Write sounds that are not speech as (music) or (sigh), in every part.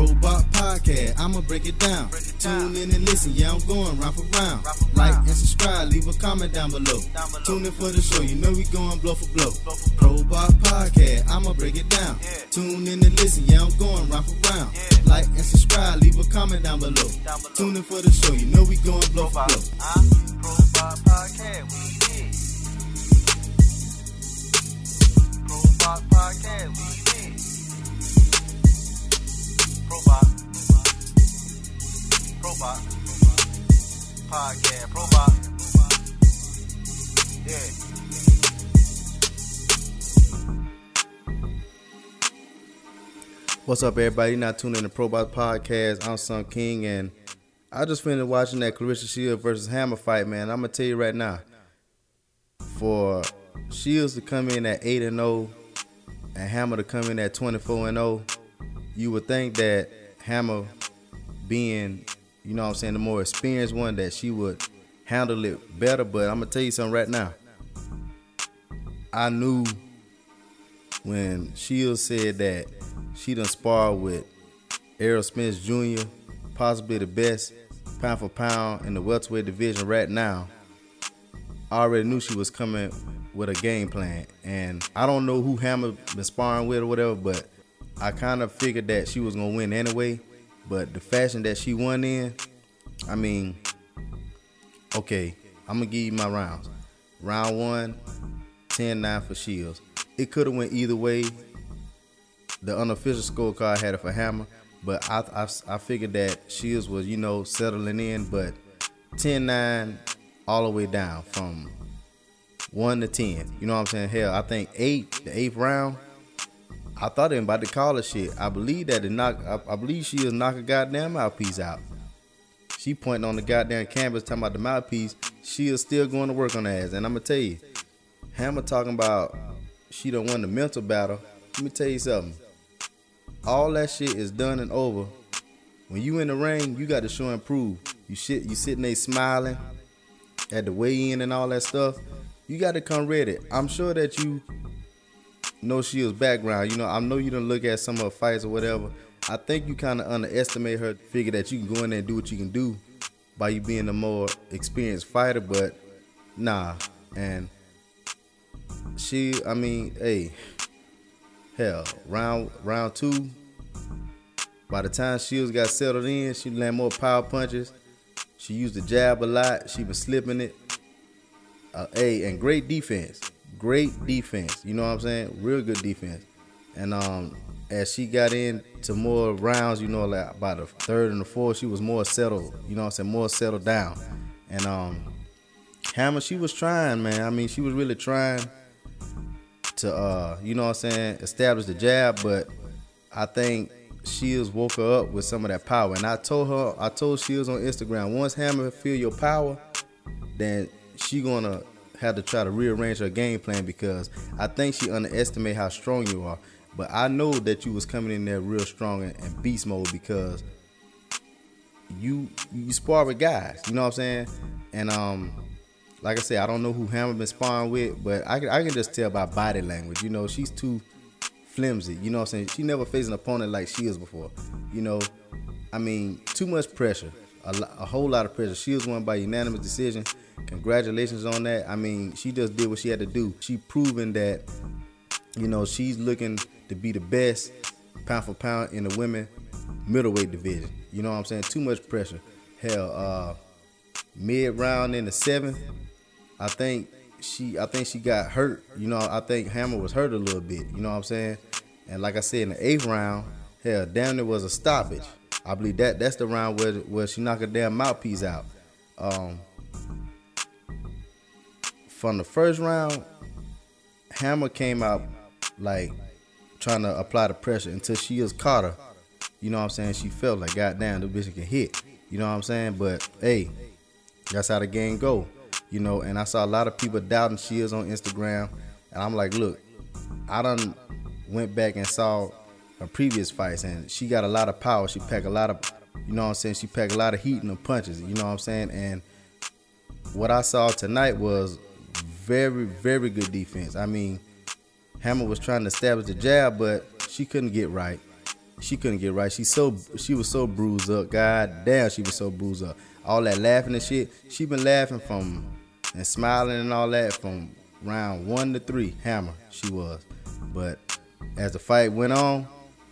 Probot Podcast, I'ma break it down. Tune in and listen, yeah, I'm going round for round. Like and subscribe, leave a comment down below. Tune in for the show, you know we going blow for blow. Probot Podcast, I'ma break it down. Tune in and listen, yeah, I'm going round for round. Like and subscribe, leave a comment down below. Tune in for the show, you know we going blow for blow. Robot Podcast. Robot Podcast, we Podcast. Yeah. What's up, everybody? Not tuning in to Probot Podcast. I'm Sun King, and I just finished watching that Claressa Shields versus Hammer fight, man. I'm gonna tell you right now, for Shields to come in at eight and zero, and Hammer to come in at 24 and zero, you would think that Hammer, being, you know, what I'm saying, the more experienced one, that she would handle it better. But I'm gonna tell you something right now. I knew when Shields said that she done sparred with Errol Spence Jr., possibly the best pound for pound in the welterweight division right now. I already knew she was coming with a game plan, and I don't know who Hammer been sparring with or whatever, but I kind of figured that she was gonna win anyway. But the fashion that she won in, I mean, okay, I'm gonna give you my rounds. Round one, 10-9 for Shields. It could have went either way. The unofficial scorecard had it for Hammer, but I, I, I figured that Shields was, you know, settling in, but 10-9 all the way down from 1 to 10. You know what I'm saying? Hell, I think 8, the 8th round, I thought were about to call her shit. I believe that it knock I, I believe she is knock a goddamn mouthpiece out. She pointing on the goddamn canvas talking about the mouthpiece. She is still going to work on her ass. And I'm gonna tell you, Hammer talking about she don't won the mental battle. Let me tell you something. All that shit is done and over. When you in the ring, you got to show and prove. You shit, you sitting there smiling at the weigh in and all that stuff. You got to come ready. I'm sure that you know Shield's background. You know, I know you don't look at some of her fights or whatever. I think you kind of underestimate her. Figure that you can go in there and do what you can do by you being a more experienced fighter, but nah. And she, I mean, hey, hell, round round two. By the time Shields got settled in, she landed more power punches. She used the jab a lot. She was slipping it. Uh, hey, and great defense. Great defense. You know what I'm saying? Real good defense. And um, as she got into more rounds, you know, like by the third and the fourth, she was more settled. You know what I'm saying? More settled down. And um, Hammer, she was trying, man. I mean, she was really trying to uh, you know what I'm saying, establish the jab, but I think Shields woke her up with some of that power. And I told her, I told Shields on Instagram, once Hammer feel your power, then she gonna have to try to rearrange her game plan because I think she underestimated how strong you are. But I know that you was coming in there real strong and, and beast mode because you you spar with guys, you know what I'm saying? And um like I said, I don't know who Hammer been sparring with, but I can, I can just tell by body language. You know, she's too flimsy. You know what I'm saying? She never faced an opponent like she is before. You know, I mean, too much pressure, a, a whole lot of pressure. She was won by unanimous decision. Congratulations on that. I mean, she just did what she had to do. She proven that, you know, she's looking to be the best pound for pound in the women middleweight division. You know what I'm saying? Too much pressure. Hell, uh, mid round in the seventh, I think she I think she got hurt. You know, I think Hammer was hurt a little bit. You know what I'm saying? And like I said, in the eighth round, hell, damn there was a stoppage. I believe that that's the round where where she knocked her damn mouthpiece out. Um, from the first round, Hammer came out like trying to apply the pressure until she was caught her. You know what I'm saying? She felt like goddamn the bitch can hit. You know what I'm saying? But hey, that's how the game go you know. And I saw a lot of people doubting Shields on Instagram, and I'm like, look, I done went back and saw her previous fights, and she got a lot of power. She packed a lot of, you know what I'm saying? She packed a lot of heat in the punches. You know what I'm saying? And what I saw tonight was very, very good defense. I mean, Hammer was trying to establish the jab, but she couldn't get right. she couldn't get right. She so she was so bruised up. God damn, she was so bruised up. All that laughing and shit. She been laughing from and smiling and all that from round one to three. Hammer, she was. But as the fight went on,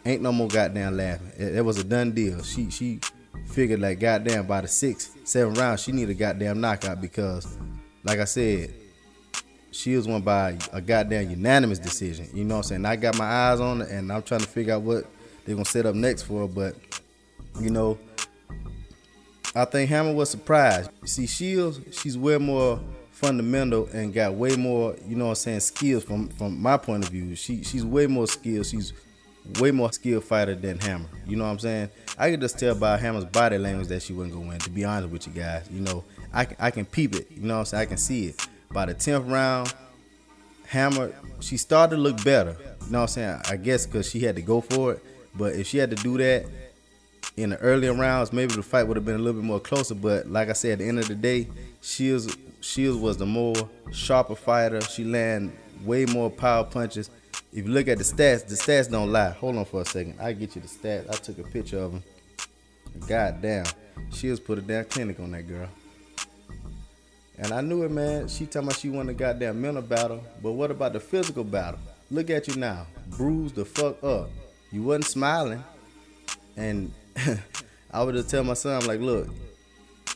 ain't no more goddamn laughing. It, it was a done deal. She she figured like goddamn by the sixth, seven rounds, she need a goddamn knockout because, like I said, she was won by a goddamn unanimous decision. You know what I'm saying? I got my eyes on it and I'm trying to figure out what they're gonna set up next for her, but you know, I think Hammer was surprised. See, Shields, she's way more fundamental and got way more, you know what I'm saying, skills from from my point of view. She she's way more skilled. She's way more skilled fighter than Hammer. You know what I'm saying? I could just tell by Hammer's body language that she wasn't gonna win. To be honest with you guys, you know, I can I can peep it. You know what I'm saying? I can see it. By the tenth round, Hammer she started to look better. You know what I'm saying? I guess because she had to go for it. But if she had to do that in the earlier rounds, maybe the fight would have been a little bit more closer. But like I said, at the end of the day, Shields Shields was the more sharper fighter. She landed way more power punches. If you look at the stats, the stats don't lie. Hold on for a second. I get you the stats. I took a picture of them. God damn. Shields put a damn clinic on that girl. And I knew it, man. She talking about she won the goddamn mental battle. But what about the physical battle? Look at you now. Bruised the fuck up. You wasn't smiling. And (laughs) I would just tell my son, I'm like, look,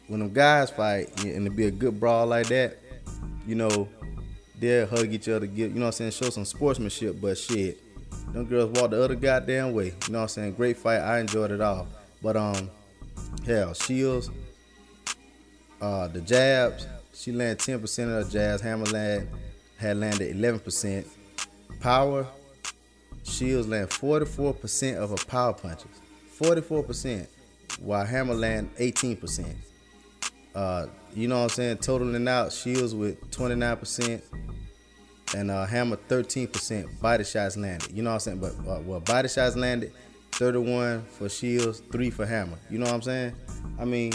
when them guys fight and it be a good brawl like that, you know, they'll hug each other, get you know what I'm saying, show some sportsmanship, but shit. Them girls walk the other goddamn way. You know what I'm saying? Great fight. I enjoyed it all. But um hell, Shields, uh the jabs, she landed 10% of the jabs. Hammer landed had landed 11%. Power, Shields landed 44% of her power punches. 44%, while Hammer landed 18%. Uh, you know what I'm saying? Totaling out, Shields with 29%, and uh, Hammer 13% body shots landed. You know what I'm saying? But uh, well, body shots landed 31 for Shields, three for Hammer. You know what I'm saying? I mean,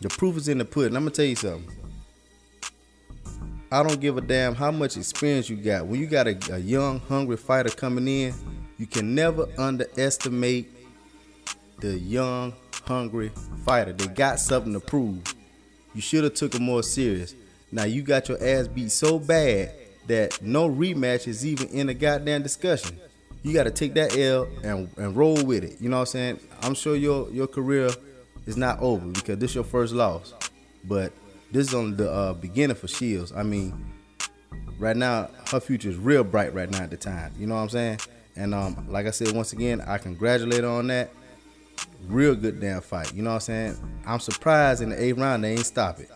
the proof is in the pudding. I'm gonna tell you something. I don't give a damn how much experience you got. When you got a, a young, hungry fighter coming in, you can never underestimate the young, hungry fighter. They got something to prove. You should have took it more serious. Now you got your ass beat so bad that no rematch is even in the goddamn discussion. You got to take that L and, and roll with it. You know what I'm saying? I'm sure your your career is not over because this is your first loss, but this is on the uh, beginning for Shields. I mean, right now her future is real bright right now at the time. You know what I'm saying? And um, like I said once again, I congratulate her on that. Real good damn fight. You know what I'm saying? I'm surprised in the eighth round they ain't stop it.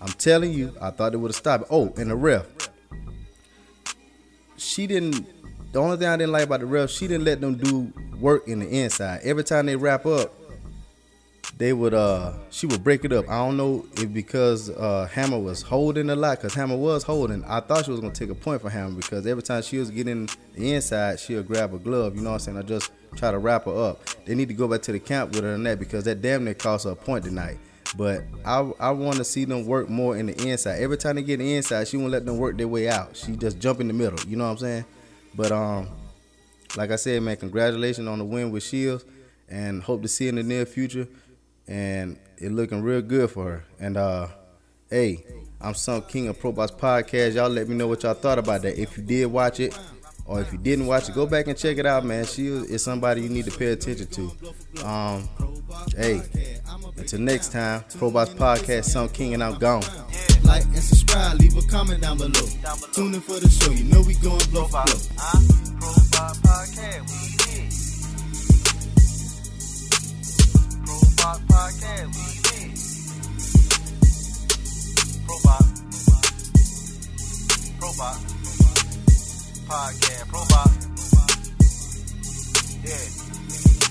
I'm telling you, I thought they would have stopped it. Oh, and the ref. She didn't the only thing I didn't like about the ref, she didn't let them do work in the inside. Every time they wrap up, they would uh she would break it up. I don't know if because uh Hammer was holding a lot, because Hammer was holding. I thought she was gonna take a point for Hammer because every time she was getting the inside, she'll grab a glove, you know what I'm saying? I just try to wrap her up. They need to go back to the camp with her and that because that damn near cost her a point tonight. But I I want to see them work more in the inside. Every time they get the inside, she won't let them work their way out. She just jump in the middle. You know what I'm saying? But um, like I said, man, congratulations on the win with Shields, and hope to see in the near future. And it looking real good for her. And uh, hey, I'm some king of Pro Box Podcast. Y'all let me know what y'all thought about that. If you did watch it, or if you didn't watch it, go back and check it out, man. She is somebody you need to pay attention to. Um, hey, until next time, Pro Box Podcast, some king, and I'm gone. Like and subscribe, leave a comment down below. Tune in for the show, you know we going blow for blow. Huh? Robot Podcast, Rock Podcast. Leave in. Probot. Probot. Podcast. Probot. Yeah.